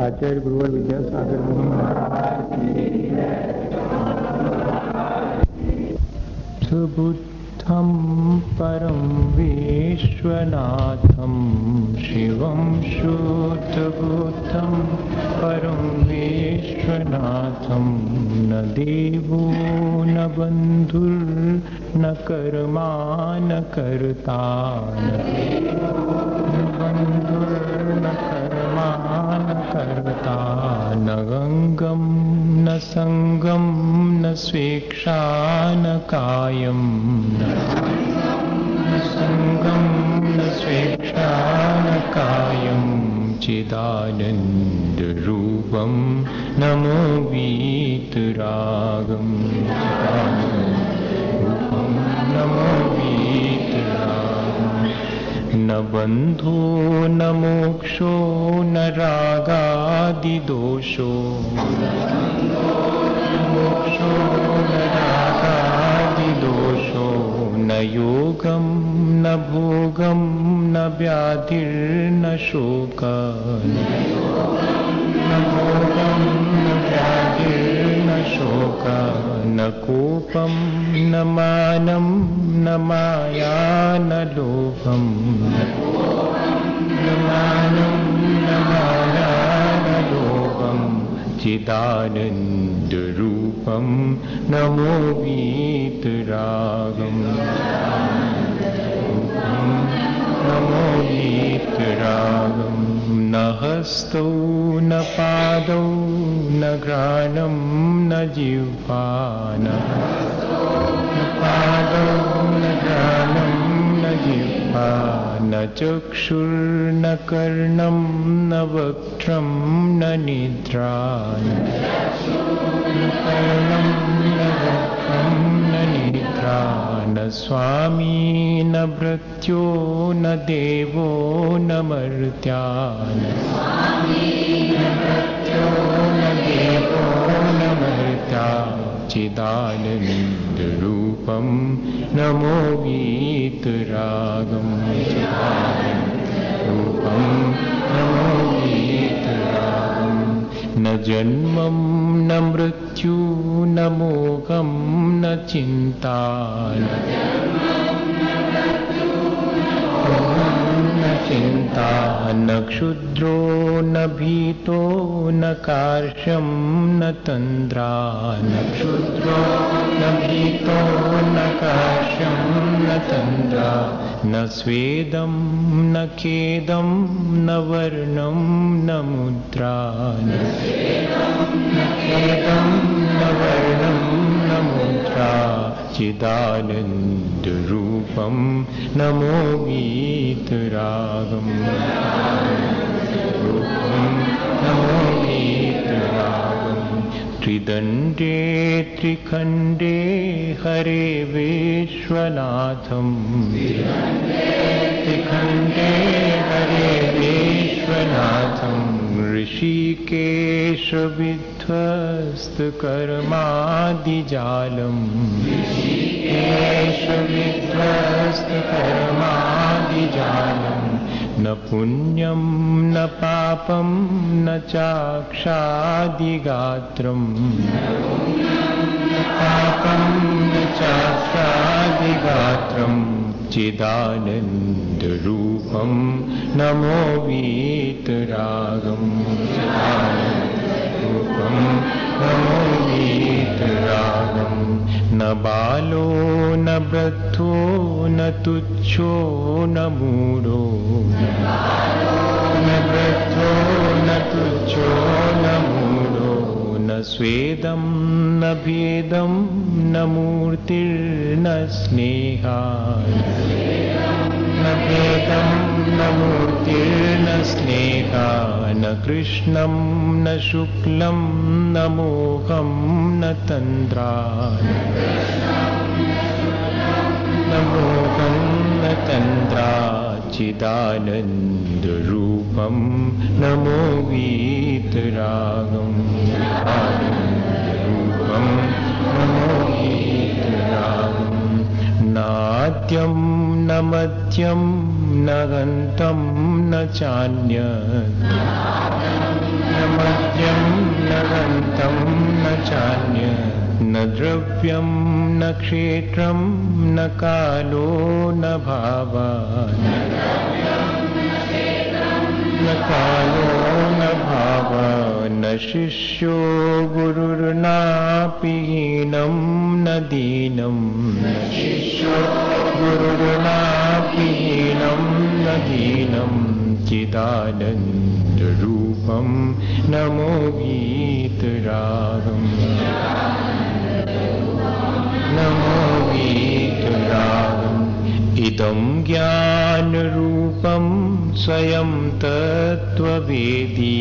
आचार्य गुरुवर विद्यासागर बुद्धं परं विश्वनाथं, शिवं शुद्धबुद्धं परं न देवो न बन्धुर्न कर्मा, न कर्ता न गङ्गं न सङ्गं न स्वेच्छा न कायं न सङ्गं न स्वेच्छा न कायं चिदानन्दरूपं नमो वीतरागम् रूपं नमो न बन्धो न मोक्षो न रागादिदोषो मोक्षो न रागादिदोषो न योगं, न भोगं, न व्याधिर्न शोक न भोगं, न व्याधिर्न शोक न कोपं, न मानं, न माया न लोभम् न मानं न माया न लोभम् चिदानन्दरूपं, नमो वीतरागम् हस्तौ न पादौ न घ्राणं न जिह्वा न पादौ न घ्राणं न जिह्वा न चक्षुर्न कर्णं न वक्त्रं न निद्रा न कर्णं न निद्रा न स्वामी न भृत्यो न देवो न मर्त्या न देवो न मर्त्या नमो न मोगीतरागं चिदालरूपम् न जन्मं न मृत्यु न मोहं न चिन्ता। चिन्ता न क्षुद्रो न भीतो न कार्श्यं न तन्द्रा न क्षुद्रो न भीतो न कार्श्यं न तन्द्रा, न स्वेदं न खेदं न वर्णं न मुद्रा न खेदं न वर्णं न मुद्रा चिदानन्दरूपं नमो गीतरागम्। त्रिदण्डे त्रिखण्डे हरे विश्वनाथम्। त्रिखण्डे हरे विश्वनाथम्। ऋषिकेशविध्वस्तकर्मादिजालम्। ऋषिकेशविध्वस्तकर्मादिजालम्। न पुण्यं न पापं न चाक्षादिगात्रम्। पापं न चाक्षादिगात्रम् चिदानन्दरूपं नमो वीतरागम्। रूपं नमो न बालो, न वृद्धो, न तुच्छो, न मूढो। न वृद्धो, न तुच्छो, न मूढो। न स्वेदं न भेदं न मूर्तिर्न स्नेहा। न भेदं न मूर्तिर्न स्नेहा न कृष्णं न शुक्लं न मोहं न तन्द्रा न मोहं न तन्द्रा चिदानन्दरूपं नमो वीतरागम् रूपं नमो वीतरागम् मद्यं न मद्यं न गन्तं न चान्यत् न मद्यं न गन्तं न चान्यत् न द्रव्यं न क्षेत्रं न कालो न भावान् न कालो न भावान् शिष्यो गुरुर्नापि हीनं न दीनं। न शिष्यो गुरुर्नापि हीनं न दीनं, चिदानन्दरूपं नमो गीतरागम् नमो गीतरागम् इदं ज्ञानरूपं स्वयं तत्त्ववेदी।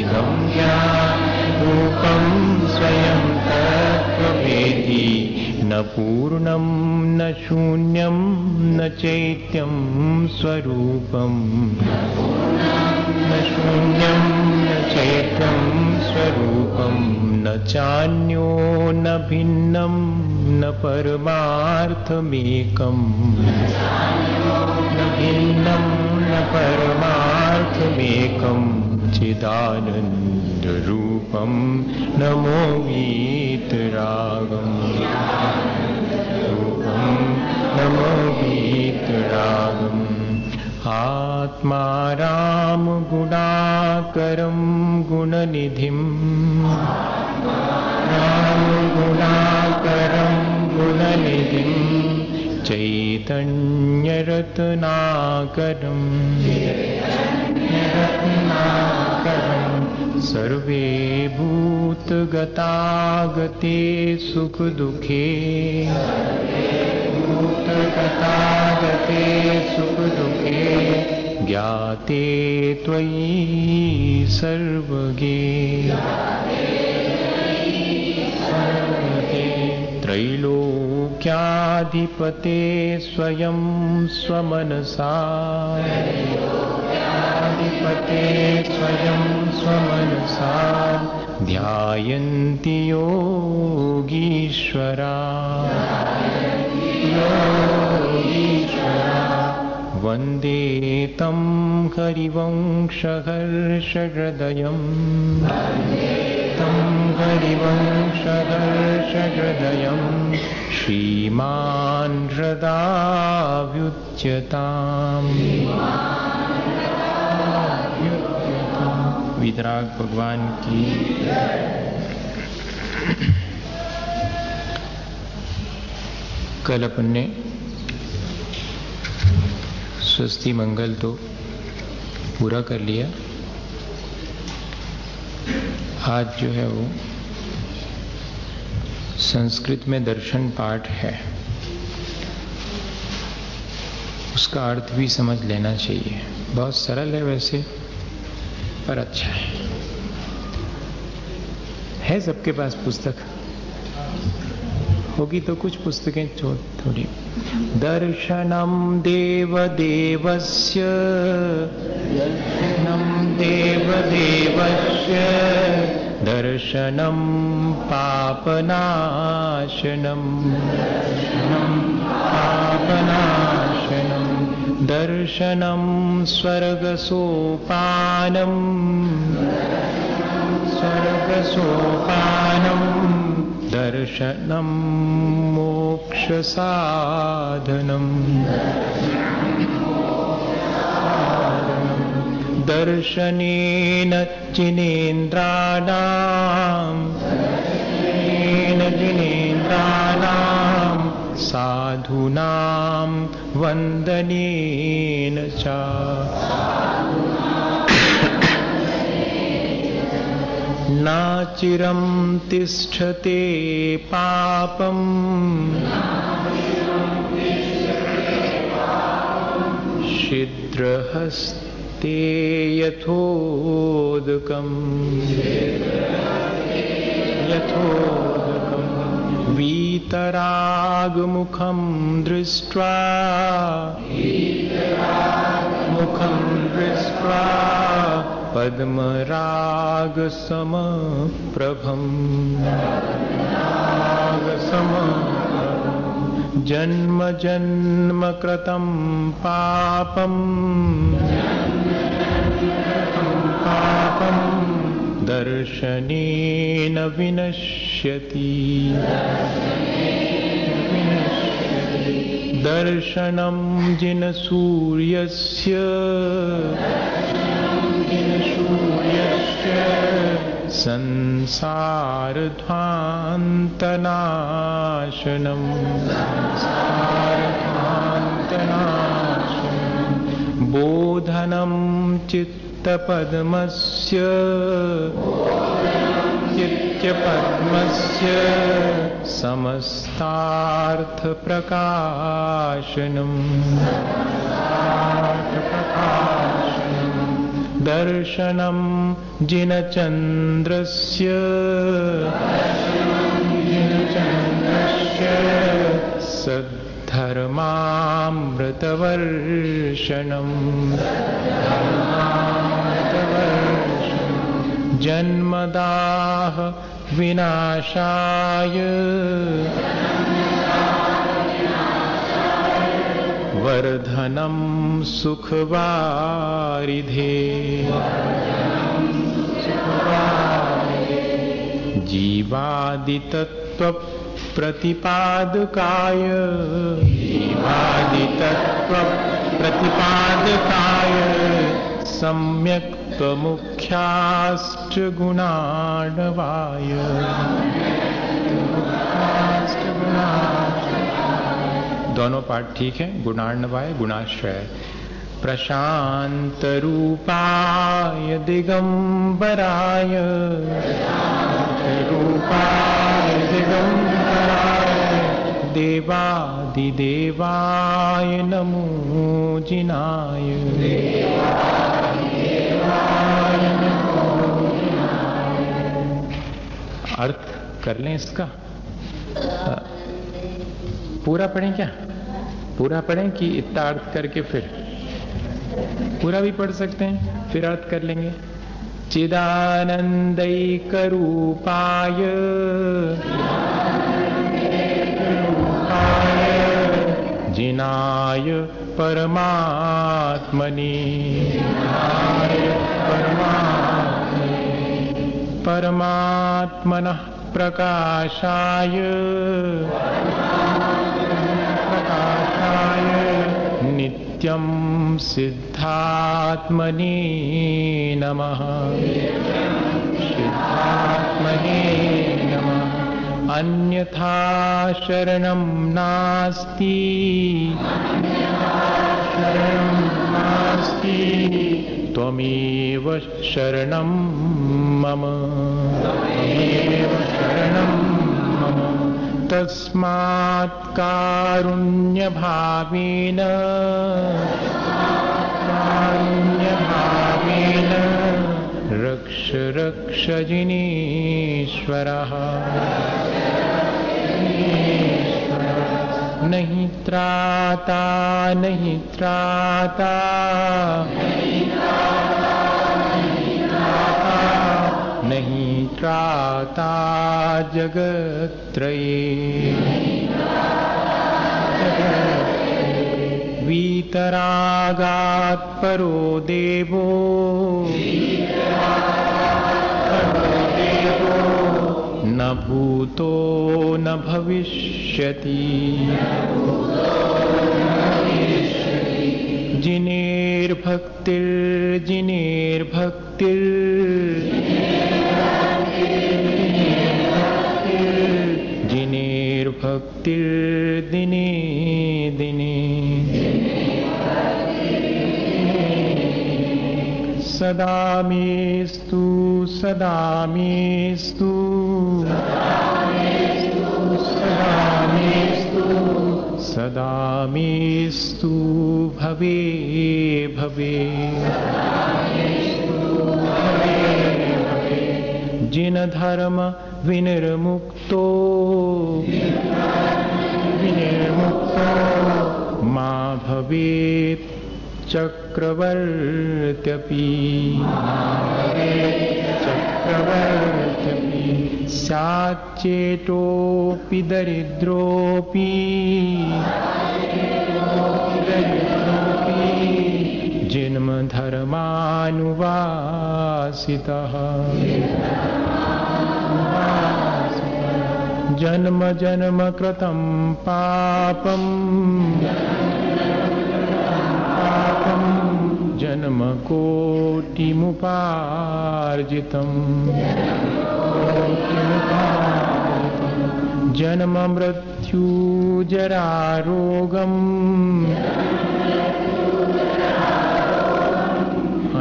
इदं ज्ञानरूपं स्वयं तत्त्ववेदी न पूर्णं न शून्यं न चैत्यं स्वरूपम्। न शून्यं न चैत्यं स्वरूपं न चान्यो न भिन्नं न परमार्थमेकम्। न भिन्नं न परमार्थमेकं चिदानन्दरूपं नमो गीतरागम्। रूपं नमो गीतरागम्। आत्मा रामगुणाकरं गुणनिधिम्। रामगुणाकरं गुणनिधिं चैतन्यरत्नाकरम्। रत्नाकरम् सर्वे भूतगतागते सुखदुःखे। भूतगतागते सुखदुःखे। ज्ञाते त्वयि सर्वगे। त्रैलोक्याधिपते स्वयं स्वमनसा। स्वयं स्वमनसा ध्यायन्ति योगीश्वरा। योगीश्वरा। वन्दे तं हरिवंशहर्षहृदयम्। तं हरिवंशहर्षहृदयं श्रीमान् हृदाव्युच्यताम् वितराग भगवान की। कल अपन ने स्वस्ति मंगल तो पूरा कर लिया। आज जो है वो संस्कृत में दर्शन पाठ है। उसका अर्थ भी समझ लेना चाहिए। बहुत सरल है वैसे। पर अच्छा है। है सबके पास पुस्तक? होगी तो कुछ पुस्तकें थोड़ी। दर्शनम देव देवस्य, दर्शनम देव देवस्य, दर्शनम पापनाशनम। पापनाशनम। दर्शनं स्वर्गसोपानम् स्वर्गसोपानं दर्शनं मोक्षसाधनम् दर्शनेन जिनेन्द्राणाम् जिनेन्द्राणाम् साधूनां वन्दनेन च। नाचिरं तिष्ठते पापम्। छिद्रहस्ते यथोदकम्। यथोदकम् वीतरागमुखं दृष्ट्वा। मुखं दृष्ट्वा। पद्मरागसमप्रभम्। रागसमप्रभम् जन्म जन्म कृतं पापम् पापम्। दर्शनेन विनश्यति। दर्शनं जिनसूर्यस्य जिनसूर्यस्य संसारध्वान्तनाशनम् बोधनं चित्तपद्मस्य। चित्यपद्मस्य समस्तार्थप्रकाशनम्। दर्शनं जिनचन्द्रस्य। सद्धर्मामृतवर्षणम् जन्मदाह विनाशाय। वर्धनं सुखवारिधे। जीवादितत्त्वप्रतिपादकाय जीवादितत्त्वप्रतिपादकाय सम्यक् त्वमुख्याश्च गुणाडवाय दोनों पाठ ठीक है, गुणाणवाय, गुणाश्रय। प्रशांत रूपाय दिगंबराय। रूपाय दिगंबराय। देवादिदेवाय नमो जिनाय। अर्थ कर लें इसका। पूरा पढ़ें क्या? पूरा पढ़ें कि इतना अर्थ करके फिर? पूरा भी पढ़ सकते हैं, फिर अर्थ कर लेंगे। चिदानंदक रूपाय जिनाय परमात्मनि। परमात्मनः। प्रकाशाय। प्रकाशाय नित्यं सिद्धात्मने नमः। सिद्धात्मने नमः। अन्यथा शरणं नास्ति। शरणं नास्ति। त्वमेव शरणं मम। शरणं मम। तस्मात् कारुण्यभावेन। कारुण्यभावेन। रक्ष रक्ष नहीं त्राता नहीं त्राता। त्राता जगत्त्रये वीतरागात् परो देवो। न भूतो न भविष्यति। जिनेर्भक्तिर्जिनेर्भक्तिर्जिनेर्भक्तिर्दिने दिने। सदा मेस्तु सदा मेस्तु सदा मेस्तु सदा मेस्तु भवे भवे। जिन धर्म विनिर्मुक्तो। विनिर्मुक्तो। मा भवेत् चक्रवर्त्यपि। चक्रवर्त्यपि। स्याच्चेटोऽपि दरिद्रोऽपि। दरिद्रोऽपि जिन्म जन्म कृतं पापम् पापं जन्म कोटिमुपार्जितम् जन्म मृत्यु जरा रोगम्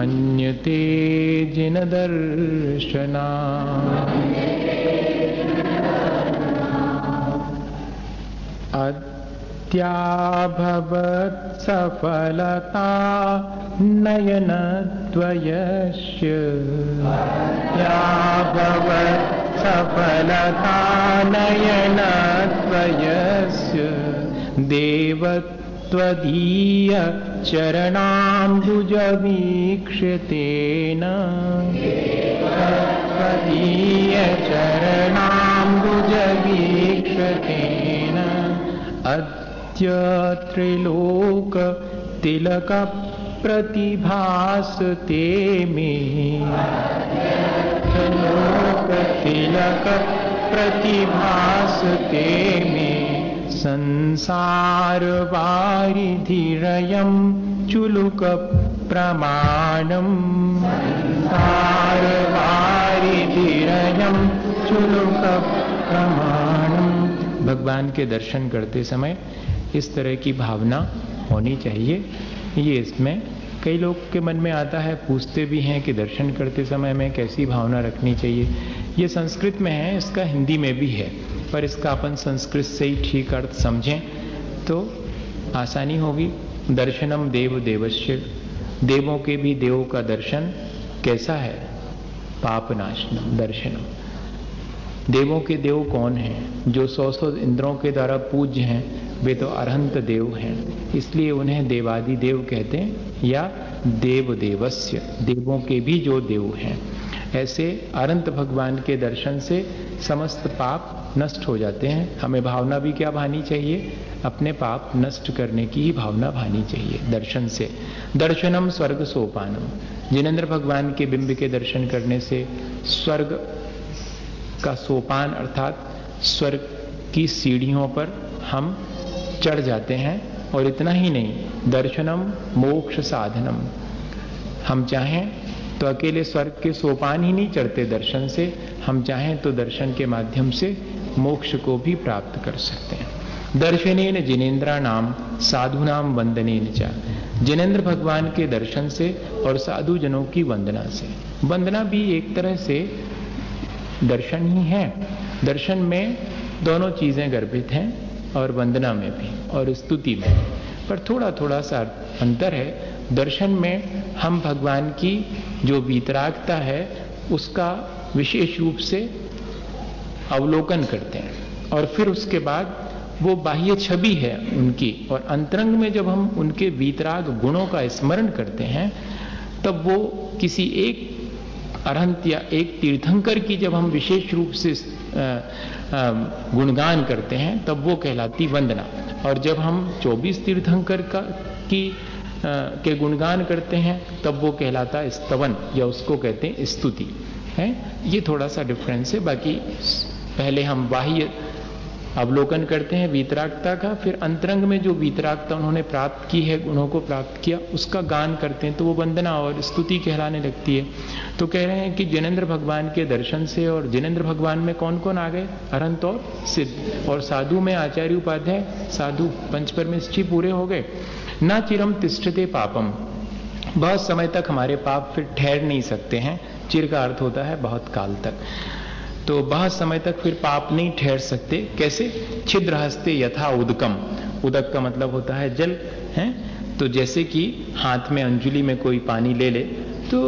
अन्यते जिनदर्शना अद्याभवत्सफलता नयनद्वयस्य नयनत्वयस्य त्या भवत् सफलता नयनत्वयस्य देवत्वदीय चरणाम्बुजवीक्षतेन त्वदीय चरणाम् अद्य तिलक प्रतिभासते मे। त्रिलोक तिलक प्रतिभासते मे। संसार वारिधिरयं चुलुक प्रमाणम् संसार वारिधिरयं चुलुक प्रमाणम् भगवान के दर्शन करते समय इस तरह की भावना होनी चाहिए। ये इसमें कई लोग के मन में आता है, पूछते भी हैं कि दर्शन करते समय में कैसी भावना रखनी चाहिए। ये संस्कृत में है, इसका हिंदी में भी है, पर इसका अपन संस्कृत से ही ठीक अर्थ समझें तो आसानी होगी। दर्शनम देव देवश्य देवों के भी देवों का दर्शन कैसा है? पापनाशनम दर्शनम। देवों के देव कौन हैं? जो सौ सौ इंद्रों के द्वारा पूज्य हैं, वे तो अरहंत देव हैं। इसलिए उन्हें देवादि देव कहते हैं, या देव देवस्य देवों के भी जो देव हैं। ऐसे अनंत भगवान के दर्शन से समस्त पाप नष्ट हो जाते हैं। हमें भावना भी क्या भानी चाहिए? अपने पाप नष्ट करने की ही भावना भानी चाहिए दर्शन से। दर्शनम स्वर्ग सोपानम। जिनेन्द्र भगवान के बिंब के दर्शन करने से स्वर्ग का सोपान अर्थात स्वर्ग की सीढ़ियों पर हम चढ़ जाते हैं और इतना ही नहीं, दर्शनम, मोक्ष साधनम। हम चाहें तो अकेले स्वर्ग के सोपान ही नहीं चढ़ते दर्शन से, हम चाहें तो दर्शन के माध्यम से मोक्ष को भी प्राप्त कर सकते हैं। दर्शनेन जिनेन्द्रा नाम साधु नाम वंदनेन चा। जिनेन्द्र भगवान के दर्शन से और साधु जनों की वंदना से। वंदना भी एक तरह से दर्शन ही है। दर्शन में दोनों चीज़ें गर्भित हैं और वंदना में भी और स्तुति में पर थोड़ा थोड़ा सा अंतर है। दर्शन में हम भगवान की जो वीतरागता है, उसका विशेष रूप से अवलोकन करते हैं। और फिर उसके बाद वो बाह्य छवि है उनकी और अंतरंग में जब हम उनके वीतराग गुणों का स्मरण करते हैं, तब वो किसी एक अरहंत या एक तीर्थंकर की जब हम विशेष रूप से गुणगान करते हैं तब वो कहलाती वंदना। और जब हम 24 तीर्थंकर का की आ, के गुणगान करते हैं तब वो कहलाता स्तवन या उसको कहते हैं स्तुति। है? ये थोड़ा सा डिफरेंस है बाकी पहले हम बाह्य अवलोकन करते हैं वीतरागता का, फिर अंतरंग में जो वीतरागता उन्होंने प्राप्त की है गुणों को प्राप्त किया, उसका गान करते हैं तो वो वंदना और स्तुति कहलाने लगती है। तो कह रहे हैं कि जिनेन्द्र भगवान के दर्शन से और जिनेन्द्र भगवान में कौन कौन आ गए? अरंत और सिद्ध। और साधु में आचार्य उपाध्याय, साधु, पंच पंचपरमेष्ठी पूरे हो गए। न चिरम तिष्ठते पापम। बहुत समय तक हमारे पाप फिर ठहर नहीं सकते हैं। चिर का अर्थ होता है बहुत काल तक। तो बहुत समय तक फिर पाप नहीं ठहर सकते। कैसे? छिद्र हस्ते यथा उदकम। उदक का मतलब होता है जल, है? तो जैसे कि हाथ में अंजुली में कोई पानी ले ले तो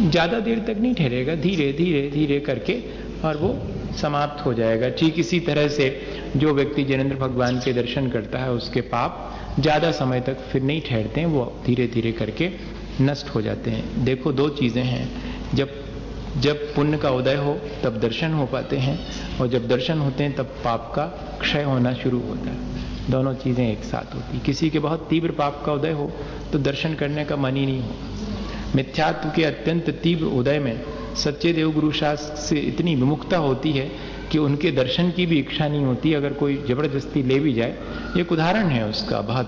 ज़्यादा देर तक नहीं ठहरेगा। धीरे धीरे धीरे करके और वो समाप्त हो जाएगा। ठीक इसी तरह से जो व्यक्ति जनेन्द्र भगवान के दर्शन करता है, उसके पाप ज़्यादा समय तक फिर नहीं ठहरते हैं, वो धीरे धीरे करके नष्ट हो जाते हैं। देखो, दो चीज़ें हैं। जब जब पुण्य का उदय हो, तब दर्शन हो पाते हैं और जब दर्शन होते हैं, तब पाप का क्षय होना शुरू होता है। दोनों चीज़ें एक साथ होती किसी के बहुत तीव्र पाप का उदय हो तो दर्शन करने का मन ही नहीं हो मिथ्यात्व के अत्यंत तीव्र उदय में सच्चे देवगुरु शास्त्र से इतनी विमुखता होती है कि उनके दर्शन की भी इच्छा नहीं होती। अगर कोई ज़बरदस्ती ले भी जाए एक उदाहरण है उसका, बहुत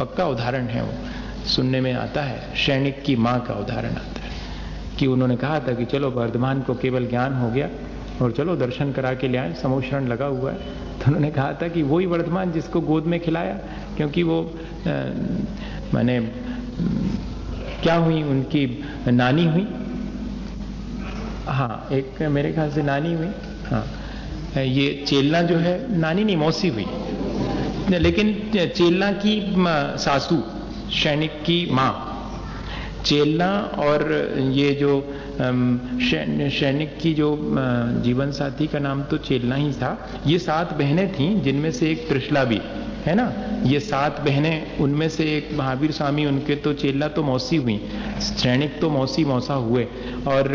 पक्का उदाहरण है वो। सुनने में आता है सैनिक की माँ का उदाहरण आता है। कि उन्होंने कहा था कि चलो वर्धमान को केवल ज्ञान हो गया और चलो दर्शन करा के ले आए समोशरण लगा हुआ है। तो उन्होंने कहा था कि वही वर्धमान जिसको गोद में खिलाया, क्योंकि वो मैंने, क्या हुई, उनकी नानी हुई। हाँ एक मेरे ख्याल से नानी हुई। हाँ ये चेलना जो है, नानी नहीं, मौसी हुई। लेकिन चेलना की सासू, सैनिक की माँ। चेलना और ये जो सैनिक की जो जीवन साथी का नाम तो चेलना ही था। ये सात बहनें थीं जिनमें से एक त्रिशला भी है ना? ये सात बहनें उनमें से एक महावीर स्वामी उनके तो चेला तो मौसी हुई सैनिक तो मौसी मौसा हुए। और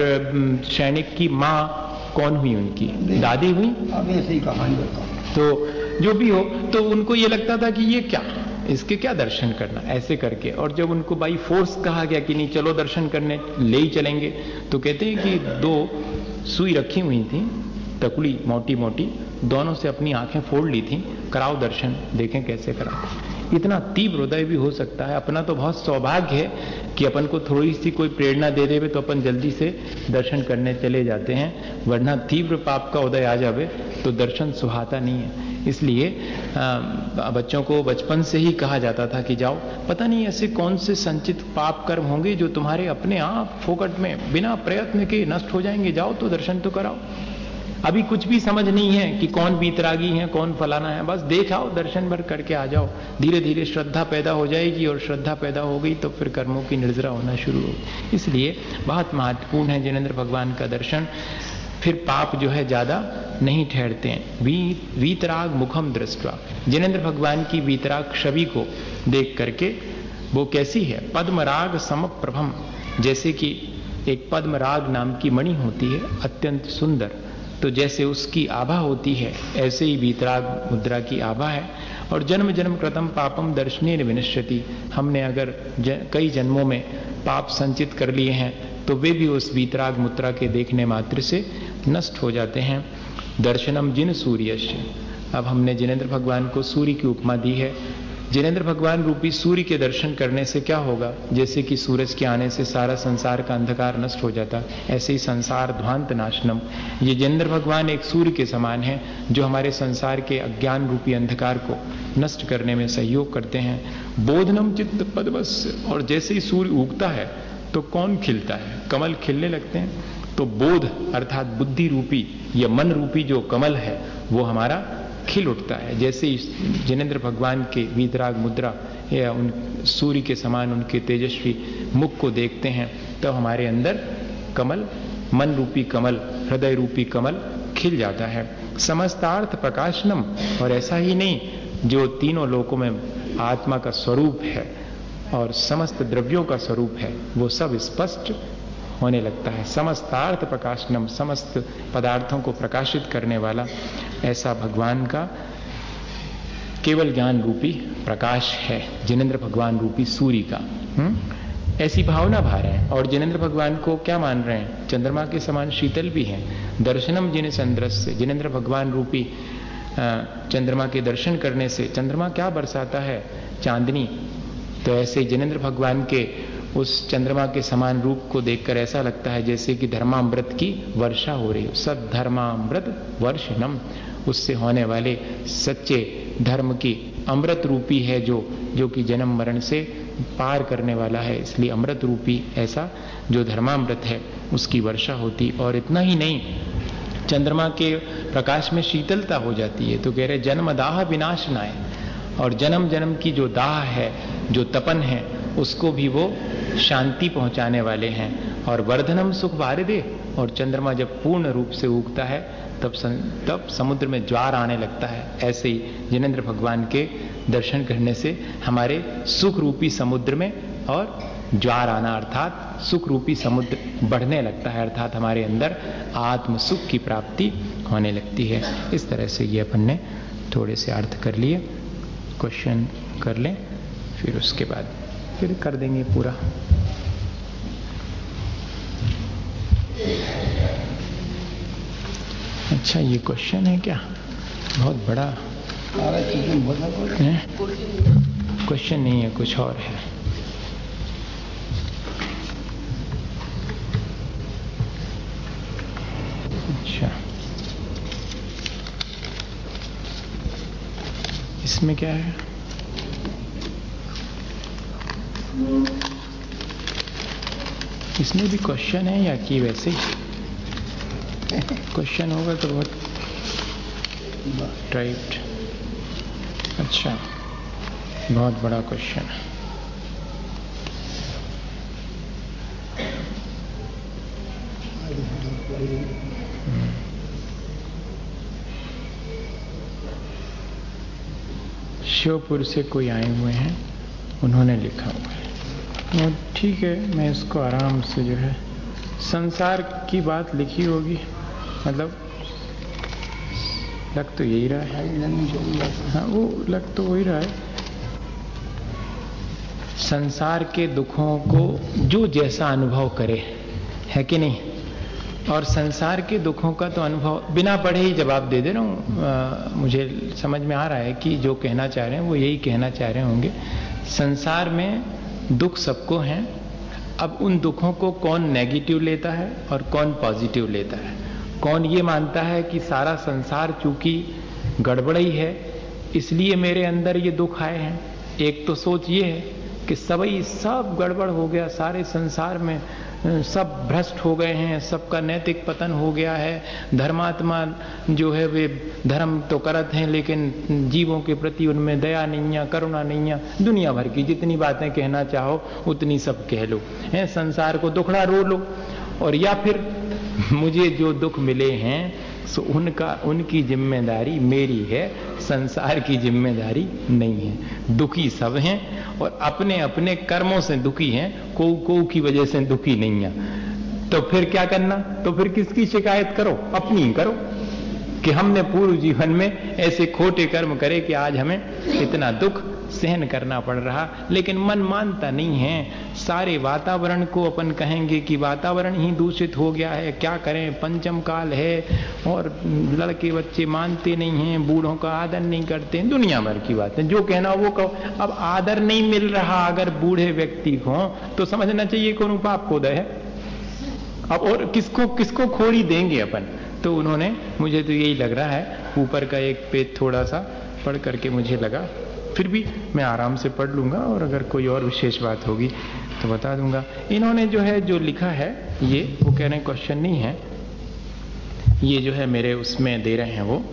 सैनिक की माँ कौन हुई उनकी? दादी हुई? अब ऐसी कहानी तो जो भी हो तो उनको ये लगता था कि ये क्या? इसके क्या दर्शन करना? ऐसे करके। और जब उनको बाई फोर्स कहा गया कि नहीं, चलो दर्शन करने, ले ही चलेंगे तो कहते हैं कि दो सुई रखी हुई थी तकुड़ी मोटी मोटी, दोनों से अपनी आँखें फोड़ ली थी, कराओ दर्शन, देखें कैसे कराओ। इतना तीव्र हृदय भी हो सकता है, अपना तो बहुत सौभाग्य है कि अपन को थोड़ी सी कोई प्रेरणा दे देवे तो अपन जल्दी से दर्शन करने चले जाते हैं, वरना तीव्र पाप का उदय आ जावे तो दर्शन सुहाता नहीं है। इसलिए बच्चों को बचपन से ही कहा जाता था कि जाओ। पता नहीं ऐसे कौन से संचित पाप कर्म होंगे जो तुम्हारे अपने आप फोकट में, बिना प्रयत्न के नष्ट हो जाएँगे। जाओ तो दर्शन तो कराओ। अभी कुछ भी समझ नहीं है कि कौन बीतरागी है, कौन फलाना है। बस देख आओ, दर्शन भर करके आ जाओ। धीरे धीरे श्रद्धा पैदा हो जाएगी और श्रद्धा पैदा हो गई तो फिर कर्मों की निर्जरा होना शुरू होगी। इसलिए बहुत महत्वपूर्ण है, जिनेन्द्र भगवान का दर्शन। फिर पाप जो है ज़्यादा नहीं ठहरते हैं। वी वीतराग मुखम दृष्टवा। जिनेन्द्र भगवान की वीतराग छवि को देख करके वो कैसी है? पद्मराग सम प्रभम जैसे कि एक पद्मराग नाम की मणि होती है अत्यंत सुंदर। तो जैसे उसकी आभा होती है ऐसे ही वीतराग मुद्रा की आभा है। और जन्म जन्म कृतम पापम दर्शनीय विनश्यति। हमने अगर ज, कई जन्मों में पाप संचित कर लिए हैं तो वे भी उस वीतराग मुद्रा के देखने मात्र से नष्ट हो जाते हैं। दर्शनम जिन सूर्य अब हमने जिनेन्द्र भगवान को सूर्य की उपमा दी है। जिनेन्द्र भगवान रूपी सूर्य के दर्शन करने से क्या होगा? जैसे कि सूरज के आने से सारा संसार का अंधकार नष्ट हो जाता, ऐसे ही संसार ध्वांत नाशनम। ये जिनेन्द्र भगवान एक सूर्य के समान है, जो हमारे संसार के अज्ञान रूपी अंधकार को नष्ट करने में सहयोग करते हैं। बोधनम चित्त पदवस्य। और जैसे ही सूर्य उगता है तो कौन खिलता है? कमल खिलने लगते हैं। तो बोध अर्थात बुद्धि रूपी या मन रूपी जो कमल है, वो हमारा खिल उठता है। जैसे जिनेन्द्र भगवान के वीतराग मुद्रा या उन सूर्य के समान उनके तेजस्वी मुख को देखते हैं तो हमारे अंदर कमल, मन रूपी कमल, हृदय रूपी कमल खिल जाता है। समस्तार्थ प्रकाशनम, और ऐसा ही नहीं, जो तीनों लोकों में आत्मा का स्वरूप है। और समस्त द्रव्यों का स्वरूप है, वो सब स्पष्ट होने लगता है। समस्तार्थ प्रकाशनम, समस्त पदार्थों को प्रकाशित करने वाला ऐसा भगवान का केवल ज्ञान रूपी प्रकाश है, जिनेन्द्र भगवान रूपी सूर्य का। हुँ? हम्म? ऐसी भावना भा रहे हैं। और जिनेन्द्र भगवान को क्या मान रहे हैं? चंद्रमा के समान शीतल भी हैं। दर्शनम जिन चंद्रस्य, जिनेन्द्र भगवान रूपी चंद्रमा के दर्शन करने से, चंद्रमा क्या बरसाता है? चांदनी। तो ऐसे जिनेन्द्र भगवान के उस चंद्रमा के समान रूप को देखकर ऐसा लगता है जैसे कि धर्मामृत की वर्षा हो रही सब धर्मामृत वर्षनम। उससे होने वाले सच्चे धर्म की अमृत रूपी है जो जो कि जन्म मरण से पार करने वाला है। इसलिए अमृत रूपी ऐसा जो धर्मामृत है, उसकी वर्षा होती। और इतना ही नहीं, चंद्रमा के प्रकाश में शीतलता हो जाती है। तो कह रहे जन्म दाह विनाश नाए और जन्म जन्म की जो दाह है जो तपन है उसको भी वो शांति पहुँचाने वाले हैं। और वर्धनम सुख दे और चंद्रमा जब पूर्ण रूप से उगता है तब सं, तब समुद्र में ज्वार आने लगता है। ऐसे ही जिनेन्द्र भगवान के दर्शन करने से हमारे सुख रूपी समुद्र में और ज्वार आना अर्थात सुख रूपी समुद्र बढ़ने लगता है अर्थात हमारे अंदर आत्म सुख की प्राप्ति होने लगती है। इस तरह से ये अपन ने थोड़े से अर्थ कर लिए। क्वेश्चन कर लें। फिर उसके बाद फिर कर देंगे पूरा। अच्छा ये क्वेश्चन है क्या? बहुत बड़ा। क्वेश्चन नहीं है, कुछ और है। अच्छा। इसमें क्या है? इसमें भी क्वेश्चन है या कि वैसे क्वेश्चन होगा तो बहुत राइट अच्छा बहुत बड़ा क्वेश्चन है शिवपुर से कोई आए हुए हैं? उन्होंने लिखा हुआ है। और ठीक है, मैं इसको आराम से जो है संसार की बात लिखी होगी। मतलब लग तो यही रहा है। हाँ वो लग तो वही रहा है। संसार के दुखों को जो जैसा अनुभव करे, है कि नहीं? और संसार के दुखों का तो अनुभव बिना पढ़े ही जवाब दे दे रहा हूँ। मुझे समझ में आ रहा है कि जो कहना चाह रहे हैं, वो यही कहना चाह रहे होंगे। संसार में दुख सबको हैं। अब उन दुखों को कौन नेगेटिव लेता है और कौन पॉजिटिव लेता है? कौन ये मानता है कि सारा संसार चूँकि गड़बड़ी है, इसलिए मेरे अंदर ये दुख आए हैं? एक तो सोच ये है कि सभी सब गड़बड़ हो गया सारे संसार में। सब भ्रष्ट हो गए हैं, सबका नैतिक पतन हो गया है। धर्मात्मा जो है, वे धर्म तो करत हैं, लेकिन जीवों के प्रति उनमें दया नहीं है, करुणा नहीं है। दुनिया भर की जितनी बातें कहना चाहो, उतनी सब कह लो। है, संसार को दुखड़ा रो लो। और या फिर, मुझे जो दुख मिले हैं सो उनका, उनकी ज़िम्मेदारी मेरी है, संसार की ज़िम्मेदारी नहीं है। दुखी सब हैं और अपने अपने कर्मों से दुखी हैं, को को की वजह से दुखी नहीं है। तो फिर क्या करना? तो फिर किसकी शिकायत करो? अपनी करो कि हमने पूर्व जीवन में ऐसे खोटे कर्म करे कि आज हमें इतना दुख सहन करना पड़ रहा। लेकिन मन मानता नहीं है। सारे वातावरण को अपन कहेंगे कि वातावरण ही दूषित हो गया है। क्या करें? पंचम काल है और लड़के बच्चे मानते नहीं हैं, बूढ़ों का आदर नहीं करते हैं। दुनिया भर की बात। है जो कहना वो कहो। अब आदर नहीं मिल रहा अगर बूढ़े व्यक्ति को तो समझना चाहिए कौन पाप को है। अब और किसको किसको खोड़ी देंगे अपन? तो उन्होंने, मुझे तो यही लग रहा है, ऊपर का एक पेज थोड़ा सा पढ़ करके मुझे लगा। फिर भी मैं आराम से पढ़ लूँगा और अगर कोई और विशेष बात होगी तो बता दूँगा। इन्होंने जो है जो लिखा है ये वो कह रहे हैं क्वेश्चन नहीं है। ये जो है मेरे उसमें दे रहे हैं वो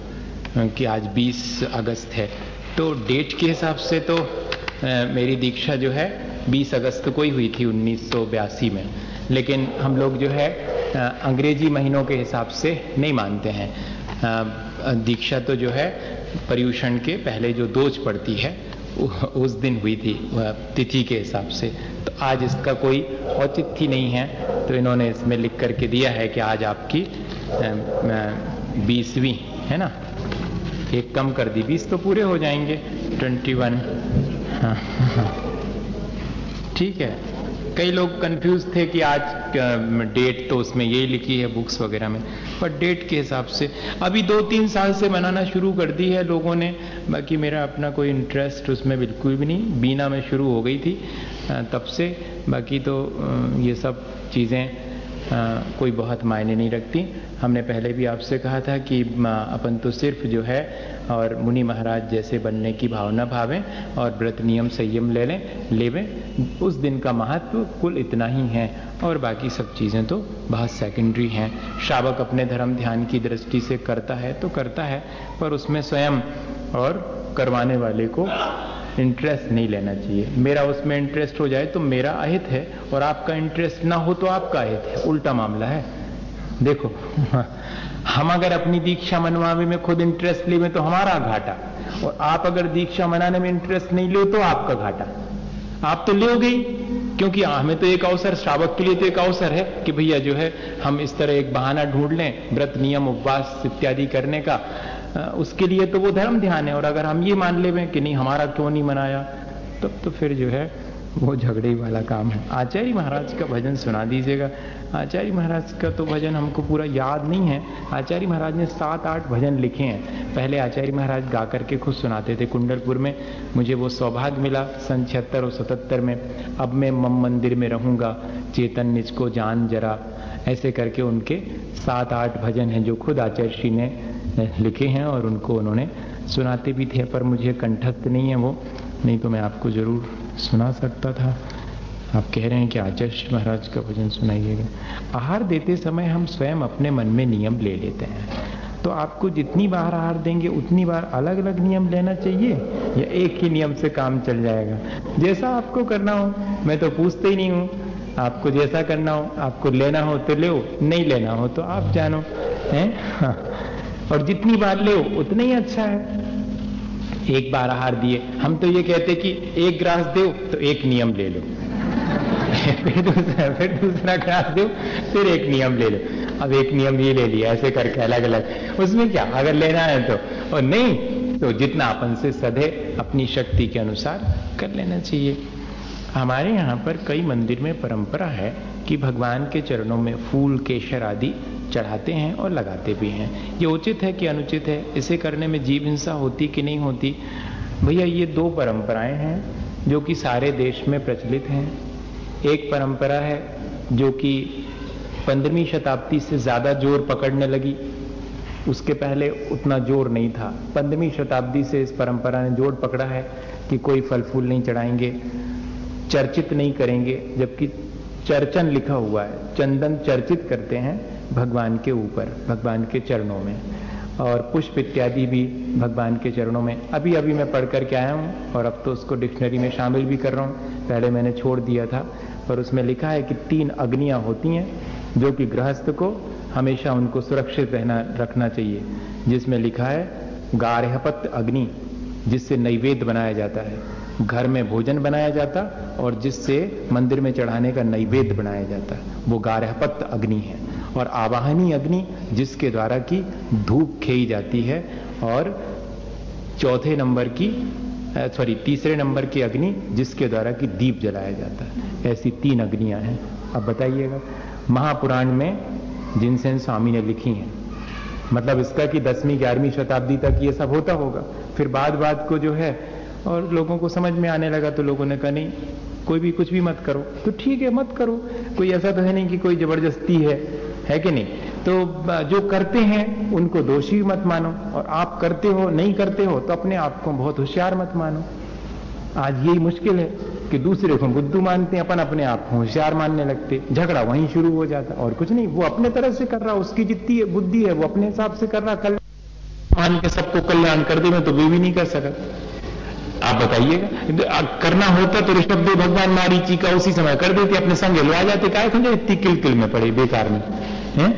कि आज 20 अगस्त है। तो डेट के हिसाब से तो आ, मेरी दीक्षा जो है 20 अगस्त को ही हुई थी उन्नीस सौ बयासी में। लेकिन हम लोग जो है आ, अंग्रेज़ी महीनों के हिसाब से नहीं मानते हैं। दीक्षा तो जो है पर्यूषण के पहले जो दोज पड़ती है उस दिन हुई थी तिथि के हिसाब से। तो आज इसका कोई औचित्य नहीं है। तो इन्होंने इसमें लिख करके दिया है कि आज आपकी बीसवीं, है ना? एक कम कर दी, बीस तो पूरे हो जाएँगे। Twenty one. हाँ। ठीक है। कई लोग कंफ्यूज थे कि आज डेट तो उसमें यही लिखी है बुक्स वगैरह में। पर डेट के हिसाब से, अभी दो तीन साल से बनाना शुरू कर दी है लोगों ने। बाकी मेरा अपना कोई इंटरेस्ट उसमें बिल्कुल भी नहीं। बीना में शुरू हो गई थी तब से। बाकी तो ये सब चीज़ें कोई बहुत मायने नहीं रखती। हमने पहले भी आपसे कहा था कि अपन तो सिर्फ़ जो है और मुनि महाराज जैसे बनने की भावना भावें और व्रत नियम संयम ले लें, लेवें। उस दिन का महत्व कुल इतना ही है और बाकी सब चीज़ें तो बहुत सेकेंडरी हैं। श्रावक अपने धर्म ध्यान की दृष्टि से करता है तो करता है, पर उसमें स्वयं और करवाने वाले को इंटरेस्ट नहीं लेना चाहिए। मेरा उसमें इंटरेस्ट हो जाए तो मेरा अहित है और आपका इंटरेस्ट ना हो तो आपका अहित है। उल्टा मामला है। देखो, हम अगर अपनी दीक्षा मनवाने में खुद इंटरेस्ट ले तो हमारा घाटा। और आप अगर दीक्षा मनाने में इंटरेस्ट नहीं ले तो आपका घाटा। आप तो ले गई क्योंकि हमें तो एक अवसर, श्रावक के लिए तो एक अवसर है कि भैया जो है, हम इस तरह एक बहाना ढूंढ लें, व्रत नियम, उपवास इत्यादि करने का। उसके लिए तो वो धर्म ध्यान है, और अगर हम ये मान ले कि नहीं, हमारा क्यों नहीं मनाया, तब तो फिर जो है, वो झगड़े वाला काम है। आचार्य महाराज का भजन सुना दीजिएगा। आचार्य महाराज का तो भजन हमको पूरा याद नहीं है। आचार्य महाराज ने सात आठ भजन लिखे हैं। पहले आचार्य महाराज गा करके खुद सुनाते थे कुंडलपुर में। मुझे वो सौभाग्य मिला सन छिहत्तर और सतहत्तर में। अब मैं मम मंदिर में रहूँगा, चेतन निज को जान जरा। ऐसे करके उनके सात आठ भजन हैं जो खुद आचार्य श्री ने लिखे हैं और उनको उन्होंने सुनाते भी थे, पर मुझे कंठस्थ नहीं है वो। नहीं तो मैं आपको ज़रूर सुना सकता था। आप कह रहे हैं कि आचार्य महाराज का भजन सुनाइएगा आहार देते समय हम स्वयं अपने मन में नियम ले लेते हैं। तो आपको जितनी बार आहार देंगे, उतनी बार अलग अलग नियम लेना चाहिए, या एक ही नियम से काम चल जाएगा? जैसा आपको करना हो, मैं तो पूछते ही नहीं हूँ। आपको जैसा करना हो, आपको लेना हो तो ले, नहीं लेना हो तो आप जानो, है? हाँ। और जितनी बार ले उतना ही अच्छा है। एक बार आहार दिए। हम तो ये कहते कि एक ग्रास दो तो एक नियम ले लो। फिर दूसरा फिर दूसरा ग्रास दो, फिर एक नियम ले लो। अब एक नियम ये ले लिया, ऐसे करके अलग अलग उसमें क्या, अगर लेना है तो। और नहीं तो जितना अपन से सधे, अपनी शक्ति के अनुसार कर लेना चाहिए। हमारे यहाँ पर कई मंदिर में परंपरा है कि भगवान के चरणों में फूल, केशर आदि चढ़ाते हैं और लगाते भी हैं। ये उचित है कि अनुचित है? इसे करने में जीव हिंसा होती कि नहीं होती? भैया, ये दो परंपराएँ हैं जो कि सारे देश में प्रचलित हैं। एक परंपरा है जो कि पंद्रहवीं शताब्दी से ज़्यादा ज़ोर पकड़ने लगी। उसके पहले उतना ज़ोर नहीं था। पंद्रहवीं शताब्दी से इस परंपरा ने ज़ोर पकड़ा है कि कोई फल फूल नहीं चढ़ाएँगे, चर्चित नहीं करेंगे, जबकि चर्चन लिखा हुआ है। चंदन चर्चित करते हैं। भगवान के ऊपर, भगवान के चरणों में। और पुष्प इत्यादि भी भगवान के चरणों में। अभी अभी मैं पढ़ करके आया हूँ और अब तो उसको डिक्शनरी में शामिल भी कर रहा हूँ। पहले मैंने छोड़ दिया था। पर उसमें लिखा है कि तीन अग्नियाँ होती हैं, जो कि गृहस्थ को हमेशा उनको सुरक्षित रहना, रखना चाहिए। जिसमें लिखा है गारहपत अग्नि, जिससे नैवेद्य बनाया जाता है। घर में भोजन बनाया जाता और जिससे मंदिर में चढ़ाने का नैवेद्य बनाया जाता। वो गारहपत अग्नि है और आवाहनी अग्नि जिसके द्वारा की धूप खेई जाती है और चौथे नंबर की सॉरी तीसरे नंबर की अग्नि जिसके द्वारा की दीप जलाया जाता। है ऐसी तीन अग्नियाँ हैं। अब बताइएगा। महापुराण में जिनसेन स्वामी ने लिखी हैं। मतलब इसका कि दसवीं, ग्यारहवीं शताब्दी तक ये सब होता होगा। फिर बाद बाद को जो है और लोगों को समझ में आने लगा तो लोगों ने कहा, नहीं, कोई भी कुछ भी मत करो। तो ठीक है, मत करो। कोई ऐसा तो है नहीं कि कोई ज़बरदस्ती है है कि नहीं? तो जो करते हैं, उनको दोषी मत मानो। और आप करते हो, नहीं करते हो तो अपने आप को बहुत होशियार मत मानो। आज यही मुश्किल है कि दूसरे को बुद्धू मानते हैं, अपन अपने आप को होशियार मानने लगते। झगड़ा वहीं शुरू हो जाता। और कुछ नहीं, वो अपने तरह से कर रहा, उसकी जितनी बुद्धि है, वो अपने हिसाब से कर रहा। कल मान के सबको कल्याण कर दे, मैं तो वे भी नहीं कर सका। आप बताइएगा। करना होता तो ऋषभ देव भगवान मारीची का उसी समय कर देते, अपने संग लुआ जाते। काय समझे इतनी किल किल में पड़े बेकार में? है?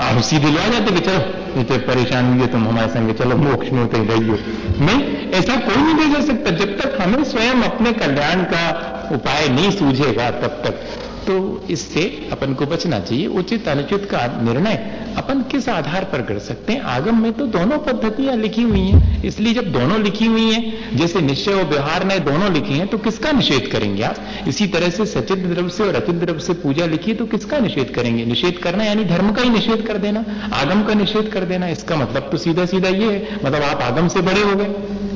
आप सीधे लुआ जाते कि चलो, इतने परेशान हुए तुम हमारे संग, चलो मोक्ष में उतर रहिए नहीं, ऐसा कोई नहीं भेज सकता। जब तक हमें स्वयं अपने कल्याण का उपाय नहीं सूझेगा, तब तक। तो इससे अपन को बचना चाहिए। उचित, अनुचित का निर्णय अपन किस आधार पर कर सकते हैं? आगम में तो दोनों पद्धतियाँ लिखी हुई हैं। इसलिए जब दोनों लिखी हुई हैं, जैसे निश्चय और व्यवहार ने दोनों लिखी हैं तो किसका निषेध करेंगे आप? इसी तरह से सचित द्रव्य से और अचित द्रव्य से पूजा लिखी तो किसका निषेध करेंगे? निषेध करना यानी धर्म का ही निषेध कर देना, आगम का निषेध कर देना। इसका मतलब तो सीधा सीधा ये है मतलब आप आगम से बड़े हो गए।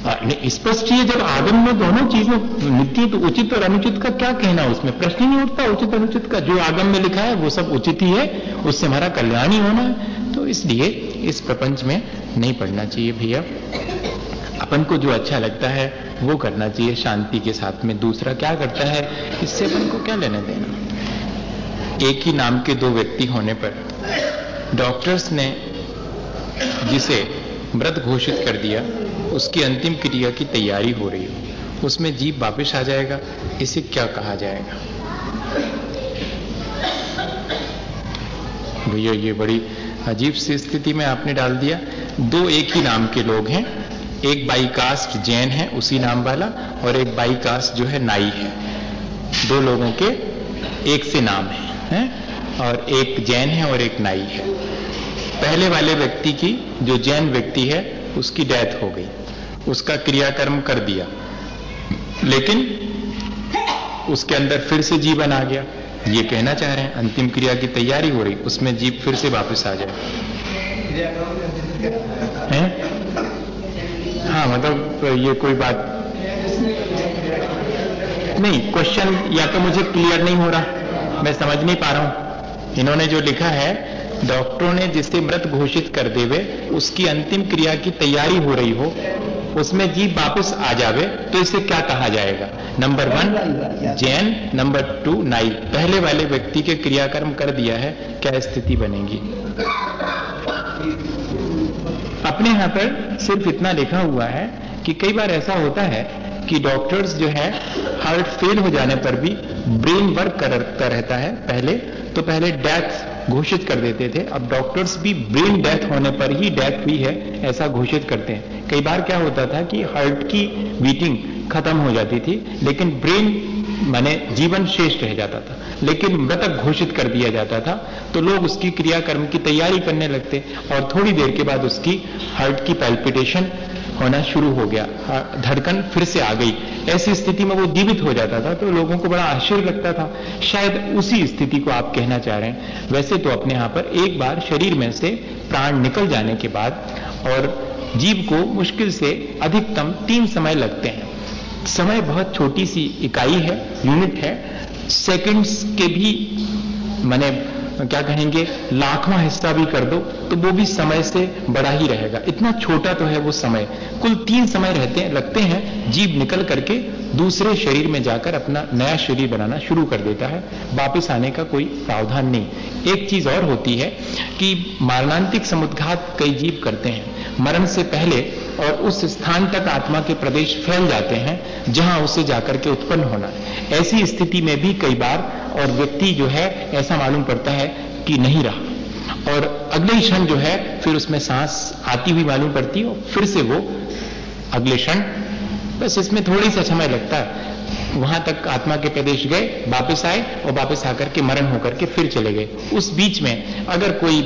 स्पष्ट है जब आगम में दोनों चीज़ें नित्य तो उचित और अनुचित का क्या कहना उसमें? प्रश्न ही नहीं उठता, उचित, अनुचित का। जो आगम में लिखा है, वो सब उचित ही है, उससे हमारा कल्याण ही होना है। तो इसलिए इस प्रपंच में नहीं पढ़ना चाहिए भैया। अपन को जो अच्छा लगता है, वो करना चाहिए शांति के साथ में। दूसरा क्या करता है, इससे अपन को क्या लेना देना? एक ही नाम के दो व्यक्ति होने पर डॉक्टर्स ने जिसे व्रत घोषित कर दिया उसकी अंतिम क्रिया की तैयारी हो रही हो उसमें जीव वापिस आ जाएगा इसे क्या कहा जाएगा? भैया ये बड़ी अजीब सी स्थिति में आपने डाल दिया। दो एक ही नाम के लोग हैं एक बाई कास्ट जैन है उसी नाम वाला और एक बाई कास्ट जो है नाई है। दो लोगों के एक से नाम है, है? और एक जैन है और एक नाई है। पहले वाले व्यक्ति की, जो जैन व्यक्ति है, उसकी डेथ हो गई। उसका क्रियाकर्म कर दिया। लेकिन उसके अंदर फिर से जीवन आ गया। ये कहना चाह रहे हैं, अंतिम क्रिया की तैयारी हो रही, उसमें जीव फिर से वापस आ जाए। हैं? हाँ मतलब ये कोई बात नहीं क्वेश्चन या तो मुझे क्लियर नहीं हो रहा। मैं समझ नहीं पा रहा हूँ। इन्होंने जो लिखा है डॉक्टरों ने जिसे मृत घोषित कर देवे, उसकी अंतिम क्रिया की तैयारी हो रही हो, उसमें जीव वापस आ जावे तो इसे क्या कहा जाएगा? Number one Jain. Number two नाई। पहले वाले व्यक्ति के क्रियाकर्म कर दिया है, क्या स्थिति बनेगी? अपने यहाँ पर सिर्फ़ इतना लिखा हुआ है कि कई बार ऐसा होता है कि डॉक्टर्स जो है, हार्ट फेल हो जाने पर भी ब्रेन वर्क करता रहता है, पहले। तो पहले डेथ घोषित कर देते थे। अब डॉक्टर्स भी ब्रेन डेथ होने पर ही डेथ हुई है, ऐसा घोषित करते हैं। कई बार क्या होता था कि हार्ट की बीटिंग खत्म हो जाती थी, लेकिन ब्रेन माने जीवन शेष रह जाता था, लेकिन मृतक घोषित कर दिया जाता था। तो लोग उसकी क्रियाकर्म की तैयारी करने लगते और थोड़ी देर के बाद उसकी हार्ट की पैल्पिटेशन होना शुरू हो गया। धड़कन फिर से आ गई। ऐसी स्थिति में वो जीवित हो जाता था तो लोगों को बड़ा आश्चर्य लगता था। शायद उसी स्थिति को आप कहना चाह रहे हैं। वैसे तो अपने यहाँ पर एक बार शरीर में से प्राण निकल जाने के बाद और जीव को मुश्किल से अधिकतम तीन समय लगते हैं। समय बहुत छोटी सी इकाई है यूनिट है। सेकंड्स के भी, मैंने क्या कहेंगे, लाखवां हिस्सा भी कर दो तो वो भी समय से बड़ा ही रहेगा। इतना छोटा तो है वो समय। कुल तीन समय रहते हैं, लगते हैं जीव निकल करके दूसरे शरीर में जाकर अपना नया शरीर बनाना शुरू कर देता है। वापस आने का कोई प्रावधान नहीं। एक चीज़ और होती है कि मारणांतिक समुद्घात कई जीव करते हैं। मरण से पहले और उस स्थान तक आत्मा के प्रदेश फैल जाते हैं, जहाँ उसे जाकर के उत्पन्न होना। ऐसी स्थिति में भी कई बार और व्यक्ति जो है, ऐसा मालूम पड़ता है कि नहीं रहा। और अगले क्षण जो है, फिर उसमें सांस आती हुई मालूम पड़ती है और फिर से वो अगले क्षण, बस इसमें थोड़ी सा समय लगता है। वहाँ तक आत्मा के प्रदेश गए, वापस आए और वापस आकर के मरण होकर के फिर चले गए। उस बीच में अगर कोई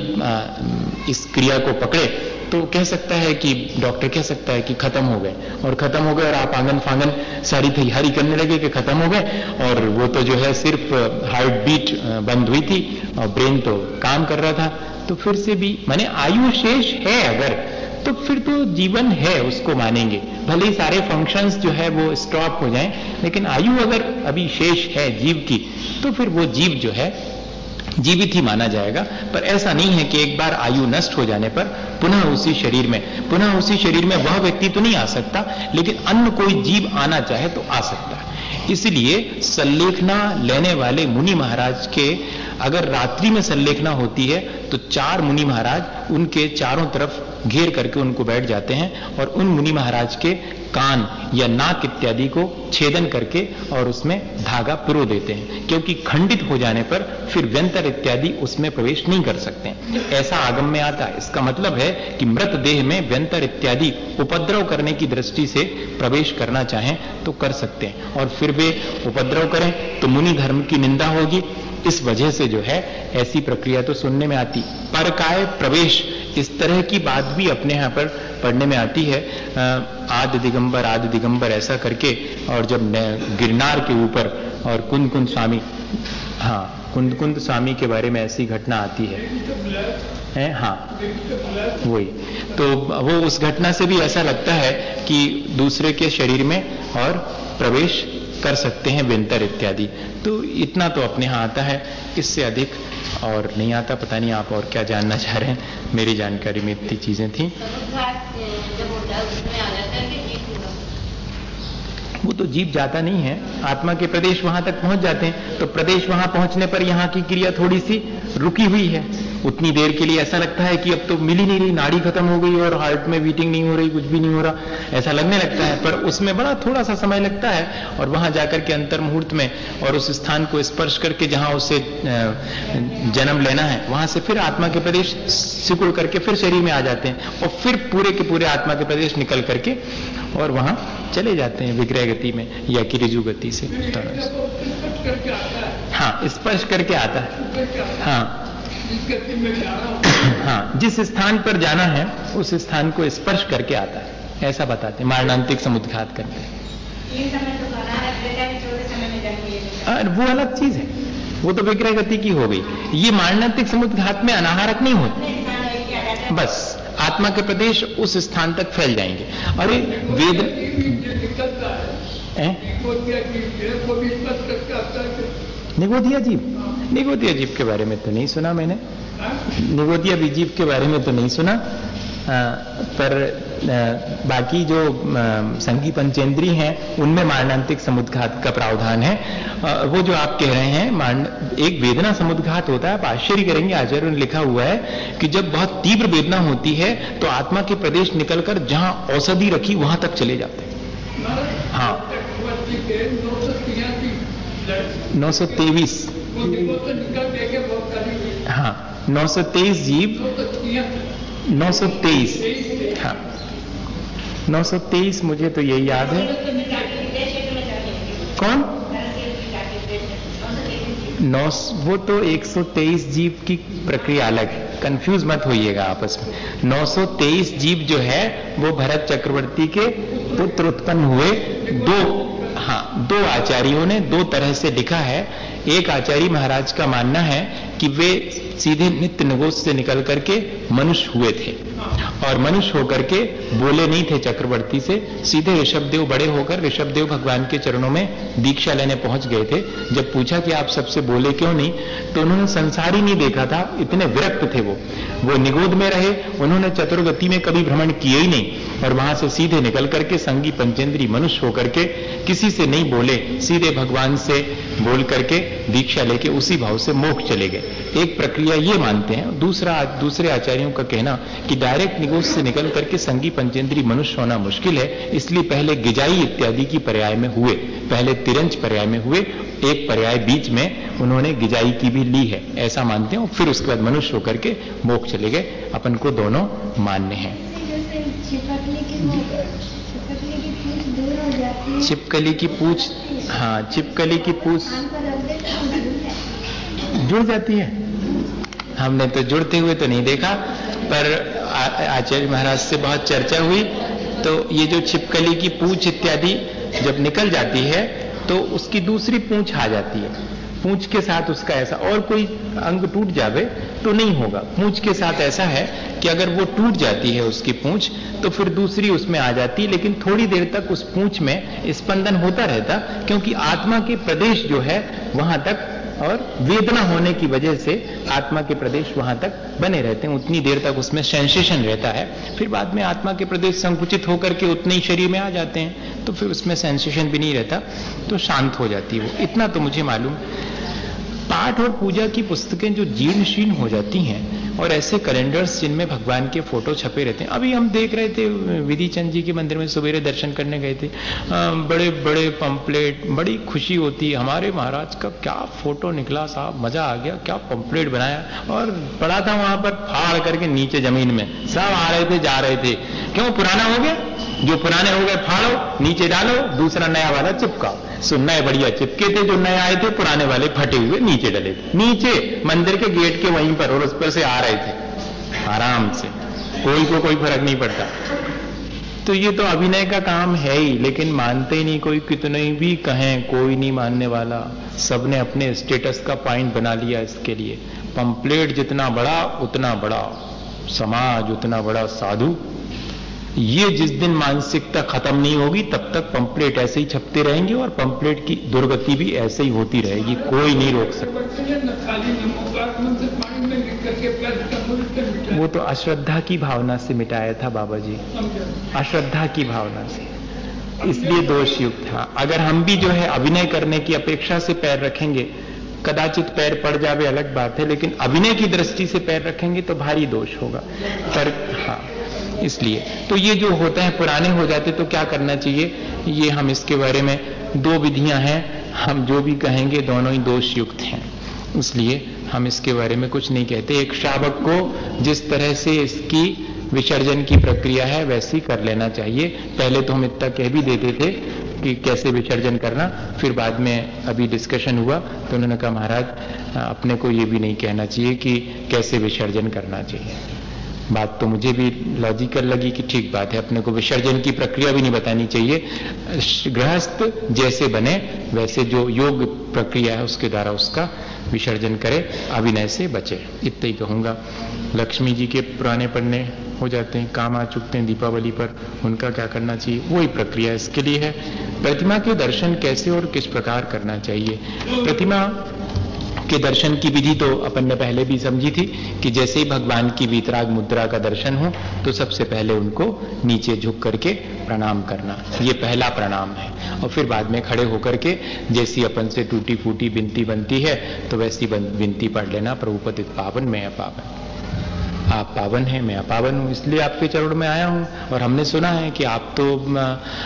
इस क्रिया को पकड़े तो कह सकता है कि डॉक्टर कह सकता है कि खत्म हो गए। और खत्म हो गए और आप आँगन फांगन सारी तैयारी करने लगे कि खत्म हो गए। और वो तो जो है सिर्फ़ हार्ट बीट बंद हुई थी और ब्रेन तो काम कर रहा था। तो फिर से भी, माने आयु शेष है अगर तो फिर तो जीवन है, उसको मानेंगे। भले ही सारे फ़ंक्शंस जो है वो स्टॉप हो जाएँ, लेकिन आयु अगर अभी शेष है जीव की तो फिर वो जीव जो है जीवित ही माना जाएगा। पर ऐसा नहीं है कि एक बार आयु नष्ट हो जाने पर पुनः उसी शरीर में, पुनः उसी शरीर में वह व्यक्ति तो नहीं आ सकता, लेकिन अन्य कोई जीव आना चाहे तो आ सकता है। इसलिए संलेखना लेने वाले मुनि महाराज के अगर रात्रि में संलेखना होती है तो चार मुनि महाराज उनके चारों तरफ़ घेर करके उनको बैठ जाते हैं और उन मुनि महाराज के कान या नाक इत्यादि को छेदन करके और उसमें धागा पिरो देते हैं, क्योंकि खंडित हो जाने पर फिर व्यंतर इत्यादि उसमें प्रवेश नहीं कर सकते। ऐसा आगम में आता है। इसका मतलब है कि मृत देह में व्यंतर इत्यादि उपद्रव करने की दृष्टि से प्रवेश करना चाहें तो कर सकते हैं। और फिर वे उपद्रव करें तो मुनि धर्म की निंदा होगी इस वजह से जो है, ऐसी प्रक्रिया तो सुनने में आती। पर काय प्रवेश, इस तरह की बात भी अपने यहाँ पर पढ़ने में आती है। आदि दिगंबर आदि दिगंबर ऐसा करके, और जब गिरनार के ऊपर, और कुंद कुंद स्वामी हाँ कुंद कुंद स्वामी के बारे में ऐसी घटना आती है। है? हाँ। वही। तो वो उस घटना से भी ऐसा लगता है कि दूसरे के शरीर में और प्रवेश कर सकते हैं विंतर इत्यादि। तो इतना तो अपने यहाँ आता है, इससे अधिक और नहीं आता, पता नहीं आप और क्या जानना चाह रहे हैं। मेरी जानकारी में इतनी चीज़ें थी। वो तो जीव जाता नहीं है। आत्मा के प्रदेश वहाँ तक पहुँच जाते हैं। तो प्रदेश वहाँ पहुँचने पर यहाँ की क्रिया थोड़ी सी रुकी हुई है। उतनी देर के लिए ऐसा लगता है कि अब तो मिल ही नहीं रही नाड़ी खत्म हो गई और हार्ट में बीटिंग नहीं हो रही कुछ भी नहीं हो रहा। ऐसा लगने लगता है पर उसमें बड़ा थोड़ा सा समय लगता है और वहाँ जाकर के अंतर मुहूर्त में और उस स्थान को स्पर्श करके जहाँ उसे जन्म लेना है वहाँ से फिर आत्मा के प्रदेश सिकुड़ करके फिर शरीर में आ जाते हैं और फिर पूरे के पूरे आत्मा के प्रदेश निकल करके और वहाँ चले जाते हैं विग्रह गति में या कि रिजु गति से। हाँ। स्पर्श करके आता है। हाँ। हाँ जिस स्थान पर जाना है उस स्थान को स्पर्श करके आता है। ऐसा बताते हैं मारणांतिक समुद्घात करते तो है समय में वो अलग चीज़ है। वो तो विग्रह गति की हो गई। ये मारणांतिक समुद्घात में अनाहारक नहीं होते। बस आत्मा के प्रदेश उस स्थान तक फैल जाएँगे। अरे वेद निगोदिया जीव निगोदिया जीव के बारे में तो नहीं सुना मैंने। निगोदिया जीव के बारे में तो नहीं सुना। आ, पर आ, बाकी जो संगी पंचेंद्री हैं उनमें मारणांतिक समुद्घात का प्रावधान है। आ, वो जो आप कह रहे हैं एक वेदना समुद्घात होता है आप आश्चर्य करेंगे आचार्य ने लिखा हुआ है कि जब बहुत तीव्र वेदना होती है तो आत्मा के प्रदेश निकलकर जहाँ औषधि रखी वहाँ तक चले जाते हैं। हाँ। नौ सौ तेईस। हाँ नौ सौ तेईस जीव नौ सौ तेईस। हाँ। नौ सौ तेईस मुझे तो यही याद है। कौन? नौ वो तो 123 जीव की प्रक्रिया अलग है। कंफ्यूज मत होइएगा आपस में। 923 जीव जो है वो भरत चक्रवर्ती के पुत्र उत्पन्न हुए। दो हाँ दो आचार्यों ने दो तरह से लिखा है। एक आचार्य महाराज का मानना है कि वे सीधे नित्य निगोष से निकल करके मनुष्य हुए थे। और मनुष्य होकर के बोले नहीं थे चक्रवर्ती से, सीधे ऋषभदेव बड़े होकर ऋषभदेव भगवान के चरणों में दीक्षा लेने पहुँच गए थे। जब पूछा कि आप सबसे बोले क्यों नहीं तो उन्होंने संसार ही नहीं देखा था, इतने विरक्त थे वो। वो निगोद में रहे, उन्होंने चतुर्गति में कभी भ्रमण किए ही नहीं। और वहाँ से सीधे निकल करके संगी पंचेंद्री मनुष्य होकर के किसी से नहीं बोले, सीधे भगवान से बोल करके दीक्षा लेके उसी भाव से मोक्ष चले गए। एक प्रक्रिया ये मानते हैं। दूसरा, दूसरे आचार्यों का कहना कि डायरेक्ट निगोष से निकल करके संगी पंचेंद्री मनुष्य होना मुश्किल है, इसलिए पहले गिजाई इत्यादि की पर्याय में हुए, पहले तिरंज पर्याय में हुए, एक पर्याय बीच में उन्होंने गिजाई की भी ली है। ऐसा मानते हैं फिर उसके बाद मनुष्य होकर के मोक्ष चले गए। अपन को दोनों मान्य हैं। चिपकली की पूछ हाँ चिपकली की पूछ। जुड़ जाती है। हमने तो जुड़ते हुए तो नहीं देखा, पर आचार्य महाराज से बहुत चर्चा हुई। तो ये जो छिपकली की पूछ इत्यादि जब निकल जाती है तो उसकी दूसरी पूछ आ जाती है। पूछ के साथ उसका ऐसा, और कोई अंग टूट जावे तो नहीं होगा। पूछ के साथ ऐसा है कि अगर वो टूट जाती है उसकी पूछ तो फिर दूसरी उसमें आ जाती लेकिन थोड़ी देर तक उस पूछ में स्पंदन होता रहता, क्योंकि आत्मा के प्रदेश जो है, वहाँ तक, और वेदना होने की वजह से आत्मा के प्रदेश वहाँ तक बने रहते हैं, उतनी देर तक उसमें सेंसेशन रहता है। फिर बाद में आत्मा के प्रदेश संकुचित होकर के उतने ही शरीर में आ जाते हैं तो फिर उसमें सेंसेशन भी नहीं रहता तो शांत हो जाती है वो। इतना तो मुझे मालूम पाठ और पूजा की पुस्तकें जो जीर्ण शीर्ण हो जाती हैं और ऐसे कैलेंडर्स जिनमें भगवान के फ़ोटो छपे रहते हैं। अभी हम देख रहे थे विधि चंद जी के मंदिर में सवेरे दर्शन करने गए थे। बड़े बड़े पंपलेट बड़ी खुशी होती। है हमारे महाराज का क्या फ़ोटो निकला साहब, मज़ा आ गया, क्या पंपलेट बनाया। और पड़ा था वहाँ पर फाड़ करके नीचे ज़मीन में। सब आ रहे थे, जा रहे थे। क्यों? पुराना हो गया? जो पुराने हो गए, फाड़ो, नीचे डालो, दूसरा नया वाला चिपकाओ। सो नए बढ़िया चिपके थे, जो नए आए थे, पुराने वाले फटे हुए नीचे डले थे। नीचे, मंदिर के गेट के वहीं पर और उस पर से आ रहे थे। आराम से। कोई को कोई फ़र्क नहीं पड़ता। तो ये तो अभिनय का काम है ही, लेकिन मानते नहीं कोई, कितने भी कहें, कोई नहीं मानने वाला। सबने अपने स्टेटस का पॉइंट बना लिया इसके लिए। पंपलेट जितना बड़ा, उतना बड़ा। समाज उतना बड़ा साधु। ये जिस दिन मानसिकता खत्म नहीं होगी, तब तक पंपलेट ऐसे ही छपते रहेंगे और पंपलेट की दुर्गति भी ऐसे ही होती रहेगी, कोई नहीं रोक सकता। वो तो अश्रद्धा की भावना से मिटाया था बाबा जी अश्रद्धा की भावना से। इसलिए दोष युक्त था। अगर हम भी जो है अभिनय करने की अपेक्षा से पैर रखेंगे, कदाचित पैर पड़ जावे, अलग बात है, लेकिन अभिनय की दृष्टि से पैर रखेंगे तो भारी दोष होगा। पर हाँ। इसलिए। तो ये जो होता है, पुराने हो जाते तो क्या करना चाहिए? ये हम इसके बारे में दो विधियाँ हैं। हम जो भी कहेंगे, दोनों ही दोष युक्त हैं। इसलिए हम इसके बारे में कुछ नहीं कहते। एक शावक को जिस तरह से इसकी विसर्जन की प्रक्रिया है, वैसी कर लेना चाहिए। पहले तो हम इतना कह भी देते थे कि कैसे विसर्जन करना, फिर बाद में अभी डिस्कशन हुआ तो उन्होंने कहा, महाराज, अपने को ये भी नहीं कहना चाहिए कि कैसे विसर्जन करना चाहिए। बात तो मुझे भी लॉजिकल लगी कि ठीक बात है, अपने को विसर्जन की प्रक्रिया भी नहीं बतानी चाहिए। गृहस्थ जैसे बने, वैसे जो योग प्रक्रिया है उसके द्वारा उसका विसर्जन करे, अभिनय से बचे। इतना ही कहूँगा। लक्ष्मी जी के पुराने पन्ने हो जाते हैं, काम आ चुकते हैं दीपावली पर, उनका क्या करना चाहिए? वही प्रक्रिया इसके लिए है। प्रतिमा के दर्शन कैसे और किस प्रकार करना चाहिए? प्रतिमा के दर्शन की विधि तो अपन ने पहले भी समझी थी कि जैसे ही भगवान की वीतराग मुद्रा का दर्शन हो तो सबसे पहले उनको नीचे झुक करके प्रणाम करना। ये पहला प्रणाम है। और फिर बाद में खड़े होकर के जैसी अपन से टूटी फूटी बिनती बनती है तो वैसी विनती पढ़ लेना प्रभुपति पावन, में अपावन आप पावन हैं, मैं अपावन हूँ, इसलिए आपके चरण में आया हूँ। और हमने सुना है कि आप तो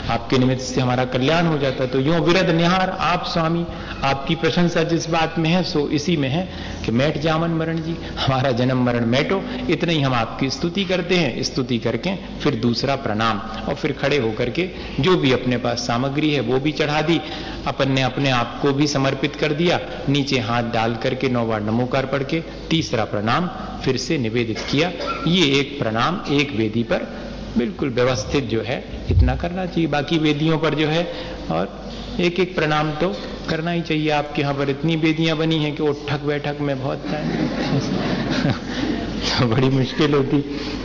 आपके निमित्त से हमारा कल्याण हो जाता तो यो विरद निहार, आप स्वामी, आपकी प्रशंसा जिस बात में है, सो इसी में है कि मैट जामन मरण जी, हमारा जन्म मरण मैटो इतने ही हम आपकी स्तुति करते हैं। स्तुति करके फिर दूसरा प्रणाम और फिर खड़े होकर के जो भी अपने पास सामग्री है, वो भी चढ़ा दी। अपन ने अपने आप को भी समर्पित कर दिया। नीचे हाथ डाल करके नौ बार नमोकार पढ़ के तीसरा प्रणाम फिर से निवेदित किया। ये एक प्रणाम, एक वेदी पर बिल्कुल व्यवस्थित जो है, इतना करना चाहिए। बाकी वेदियों पर जो है, और एक एक प्रणाम तो करना ही चाहिए। आपके यहाँ पर इतनी वेदियाँ बनी हैं कि उठक बैठक में बहुत तो बड़ी मुश्किल होती।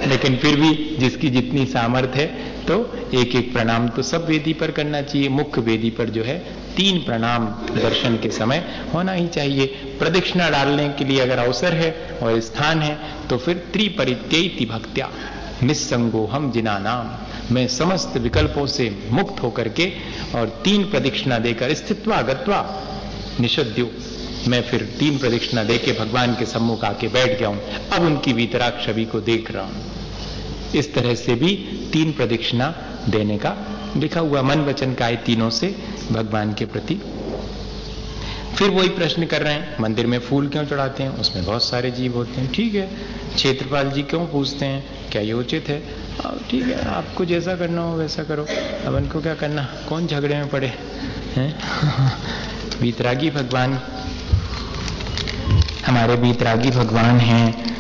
लेकिन फिर भी जिसकी जितनी सामर्थ्य है तो एक एक प्रणाम तो सब वेदी पर करना चाहिए। मुख्य वेदी पर जो है, तीन प्रणाम दर्शन के समय होना ही चाहिए। प्रदक्षिणा डालने के लिए अगर अवसर है और स्थान है तो फिर त्रिपरित्यति भक्त्या निस्संगो हम जिना नाम मैं समस्त विकल्पों से मुक्त होकर के और तीन प्रदक्षिणा देकर स्थित्वा गत्वा निषद्यो, मैं फिर तीन प्रदक्षिणा देके भगवान के सम्मुख आके बैठ गया हूँ। अब उनकी वीतराग छवि को देख रहा हूँ। इस तरह से भी तीन प्रदक्षिणा देने का लिखा हुआ मन वचन काय तीनों से भगवान के प्रति। फिर वही प्रश्न कर रहे हैं, मंदिर में फूल क्यों चढ़ाते हैं? उसमें बहुत सारे जीव होते हैं। ठीक है। क्षेत्रपाल जी क्यों पूछते हैं? क्या ये उचित है? ठीक है, आपको जैसा करना हो वैसा करो। अब उनको क्या करना? कौन झगड़े में पड़े? हैं? बीतरागी भगवान। हमारे बीतरागी भगवान हैं।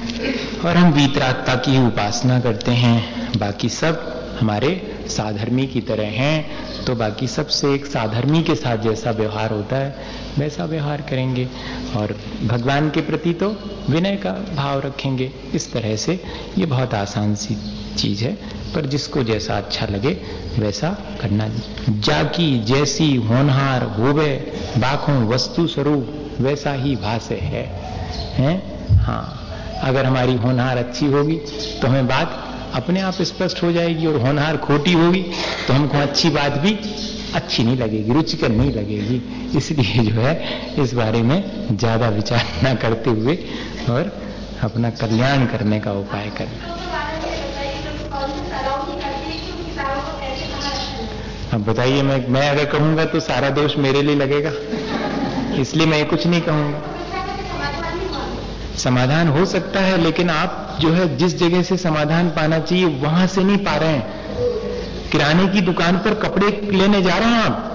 और हम बीतरागता की उपासना करते हैं। बाकी सब हमारे साधर्मी की तरह हैं। तो बाकी सबसे एक साधर्मी के साथ जैसा व्यवहार होता है, वैसा व्यवहार करेंगे। और भगवान के प्रति तो विनय का भाव रखेंगे। इस तरह से ये बहुत आसान सी चीज़ है। पर जिसको जैसा अच्छा लगे, वैसा करना। जाकी जैसी होनहार हो होवे, बाखों वस्तु स्वरूप, वैसा ही भाष्य है। हैं? हाँ। अगर हमारी होनहार अच्छी होगी तो हमें बात अपने आप स्पष्ट हो जाएगी और होनहार खोटी होगी तो हमको अच्छी बात भी अच्छी नहीं लगेगी, रुचिकर नहीं लगेगी। इसलिए जो है, इस बारे में ज़्यादा विचार न करते हुए और अपना कल्याण करने का उपाय करना अब बताइए, मैं मैं अगर कहूँगा तो सारा दोष मेरे लिए लगेगा। इसलिए मैं कुछ नहीं कहूँगा। समाधान हो सकता है, लेकिन आप जो है जिस जगह से समाधान पाना चाहिए, वहाँ से नहीं पा रहे हैं। किराने की दुकान पर कपड़े लेने जा रहे हैं आप।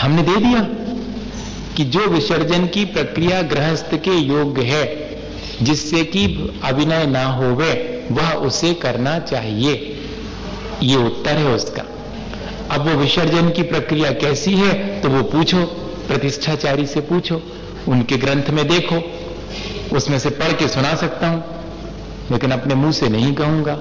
हमने दे दिया कि जो विसर्जन की प्रक्रिया गृहस्थ के योग्य है, जिससे कि अभिनय ना होवे, वह उसे करना चाहिए। ये उत्तर है उसका। अब वो विसर्जन की प्रक्रिया कैसी है तो वो पूछो। प्रतिष्ठाचारी से पूछो, उनके ग्रंथ में देखो, उसमें से पढ़ के सुना सकता हूँ, लेकिन अपने मुँह से नहीं कहूँगा।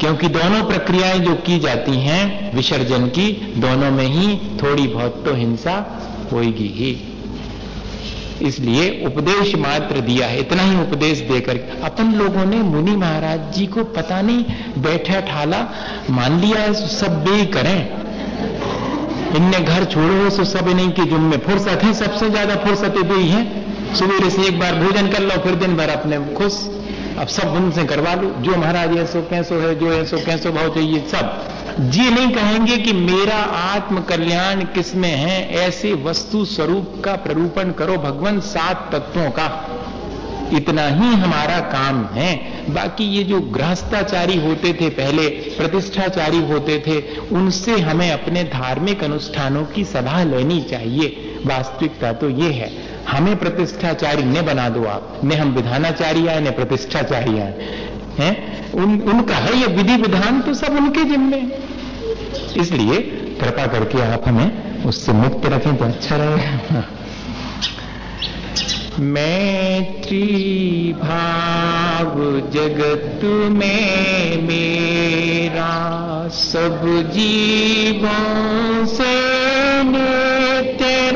क्योंकि दोनों प्रक्रियाएँ जो की जाती हैं, विसर्जन की, दोनों में ही थोड़ी बहुत तो हिंसा होगी ही। इसलिए उपदेश मात्र दिया है, इतना ही उपदेश देकर अपन लोगों ने मुनि महाराज जी को पता नहीं, बैठा ठाला, मान लिया सब बे करें। इनने घर छोड़ो तो सब नहीं कि जुम्मे फुर्सत है, सबसे ज़्यादा फुर्सतें दो ही हैं। सवेरे से एक बार भोजन कर लो, फिर दिन भर अपने खुश। अब सब उनसे करवा लो। जो महाराज ऐसो कैसो है, जो ऐसो कैसो भाव चाहिए सब। जी नहीं कहेंगे कि मेरा आत्म कल्याण किसमें है, ऐसे वस्तु स्वरूप का प्ररूपण करो, भगवान सात तत्वों का। इतना ही हमारा काम है। बाकी ये जो गृहस्थाचारी होते थे पहले प्रतिष्ठाचारी होते थे उनसे हमें अपने धार्मिक अनुष्ठानों की सलाह लेनी चाहिए। वास्तविकता तो ये है। हमें प्रतिष्ठाचारी ने बना दो आप। ने हम विधानाचारी आए ने प्रतिष्ठाचारी आए। हैं? उन, उनका है ये विधि विधान तो सब उनके जिम्मे। इसलिए कृपा करके आप हमें उससे मुक्त रखें तो अच्छा रहेगा। मैत्री भाव जगत में मेरा सब जीवों से नित्य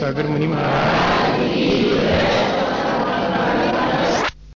गुरुवर मुनि